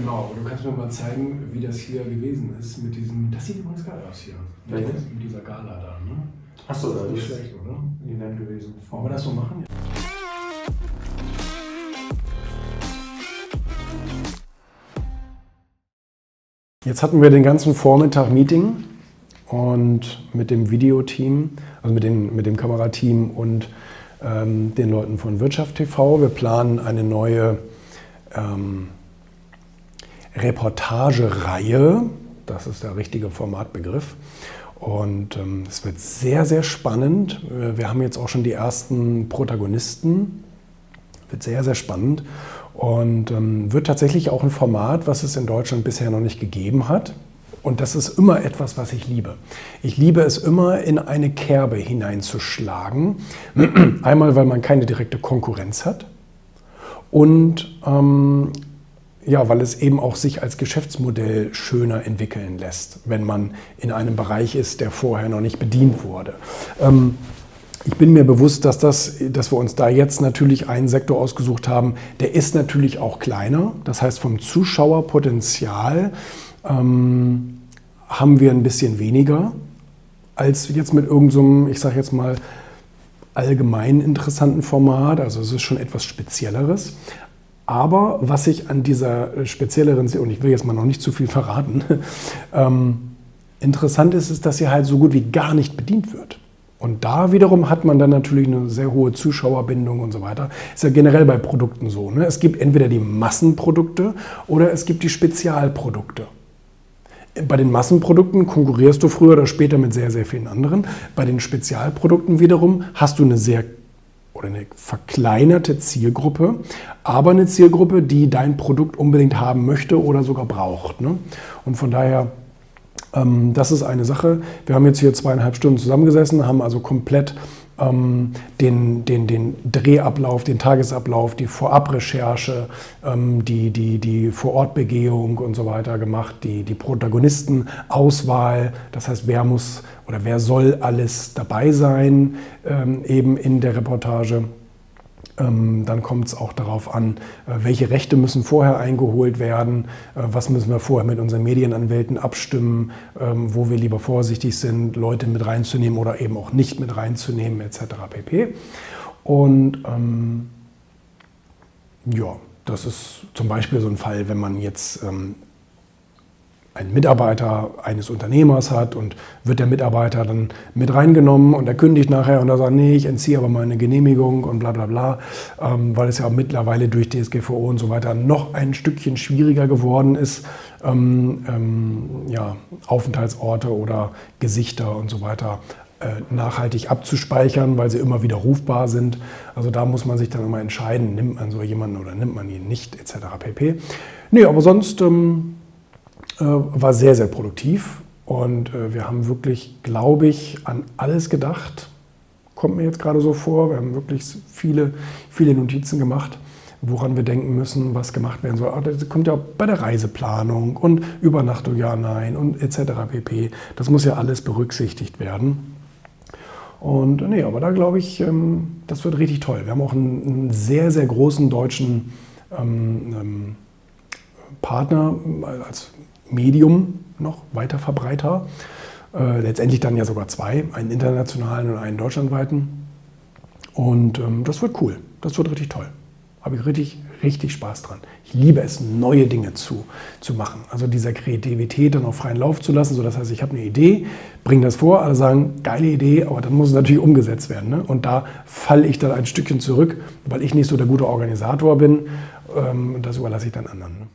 Genau, du kannst mir mal zeigen, wie das hier gewesen ist mit diesem. Das sieht übrigens geil aus hier. Welches? Mit dieser Gala da, ne? Achso, Das ist nicht schlecht, oder? ein Event gewesen. Wollen wir das so machen? Jetzt hatten wir den ganzen Vormittag Meeting und mit dem Videoteam, also mit, den, mit dem Kamerateam und ähm, den Leuten von Wirtschaft TV. Wir planen eine neue ähm, Reportagereihe. Das ist der richtige Formatbegriff. Und ähm, es wird sehr, sehr spannend. Wir haben jetzt auch schon die ersten Protagonisten. Wird sehr, sehr spannend. Und ähm, wird tatsächlich auch ein Format, was es in Deutschland bisher noch nicht gegeben hat. Und das ist immer etwas, was ich liebe. Ich liebe es immer, in eine Kerbe hineinzuschlagen. Einmal, weil man keine direkte Konkurrenz hat. Und ähm, ja, weil es eben auch sich als Geschäftsmodell schöner entwickeln lässt, wenn man in einem Bereich ist, der vorher noch nicht bedient wurde. Ähm, ich bin mir bewusst, dass, das, dass wir uns da jetzt natürlich einen Sektor ausgesucht haben, der ist natürlich auch kleiner. Das heißt, vom Zuschauerpotenzial ähm, haben wir ein bisschen weniger als jetzt mit irgendeinem, so ich sage jetzt mal, allgemein interessanten Format. Also es ist schon etwas Spezielleres. Aber was ich an dieser spezielleren, und ich will jetzt mal noch nicht zu viel verraten, ähm, interessant ist, ist, dass sie halt so gut wie gar nicht bedient wird. Und da wiederum hat man dann natürlich eine sehr hohe Zuschauerbindung und so weiter. Ist ja generell bei Produkten so. Ne? Es gibt entweder die Massenprodukte oder es gibt die Spezialprodukte. Bei den Massenprodukten konkurrierst du früher oder später mit sehr, sehr vielen anderen. Bei den Spezialprodukten wiederum hast du eine sehr oder eine verkleinerte Zielgruppe, aber eine Zielgruppe, die dein Produkt unbedingt haben möchte oder sogar braucht. Ne? Und von daher ähm, das ist eine Sache. Wir haben jetzt hier zweieinhalb Stunden zusammengesessen, haben also komplett ähm, den, den, den Drehablauf, den Tagesablauf, die Vorabrecherche, ähm, die, die, die Vorortbegehung und so weiter gemacht, die, die Protagonistenauswahl, das heißt, wer muss oder wer soll alles dabei sein, ähm, eben in der Reportage. Ähm, dann kommt es auch darauf an, äh, welche Rechte müssen vorher eingeholt werden, äh, was müssen wir vorher mit unseren Medienanwälten abstimmen, ähm, wo wir lieber vorsichtig sind, Leute mit reinzunehmen oder eben auch nicht mit reinzunehmen, etc. pp. Und ähm, ja, das ist zum Beispiel so ein Fall, wenn man jetzt ähm, einen Mitarbeiter eines Unternehmers hat und wird der Mitarbeiter dann mit reingenommen und er kündigt nachher und er sagt, nee, ich entziehe aber meine Genehmigung und bla bla bla, ähm, weil es ja mittlerweile durch DSGVO und so weiter noch ein Stückchen schwieriger geworden ist, ähm, ähm, ja, Aufenthaltsorte oder Gesichter und so weiter äh, nachhaltig abzuspeichern, weil sie immer wieder rufbar sind. Also da muss man sich dann immer entscheiden, nimmt man so jemanden oder nimmt man ihn nicht, etc. pp. Nee, aber sonst ähm, äh, war sehr, sehr produktiv und äh, wir haben wirklich, glaube ich, an alles gedacht. Kommt mir jetzt gerade so vor. Wir haben wirklich viele, viele Notizen gemacht, woran wir denken müssen, was gemacht werden soll. Aber das kommt ja bei der Reiseplanung und Übernachtung, ja, nein und etc. pp. Das muss ja alles berücksichtigt werden. Und nee, aber da glaube ich, ähm, das wird richtig toll. Wir haben auch einen, einen sehr, sehr großen deutschen ähm, ähm, Partner als Medium noch, Weiterverbreiter. Äh, letztendlich dann ja sogar zwei, einen internationalen und einen deutschlandweiten. Und ähm, das wird cool, das wird richtig toll. Habe ich richtig, richtig Spaß dran. Ich liebe es, neue Dinge zu, zu machen. Also dieser Kreativität dann auf freien Lauf zu lassen. So, das heißt, ich habe eine Idee, bringe das vor, alle sagen, geile Idee, aber dann muss es natürlich umgesetzt werden. Ne? Und da falle ich dann ein Stückchen zurück, weil ich nicht so der gute Organisator bin. Ähm, das überlasse ich dann anderen. Ne?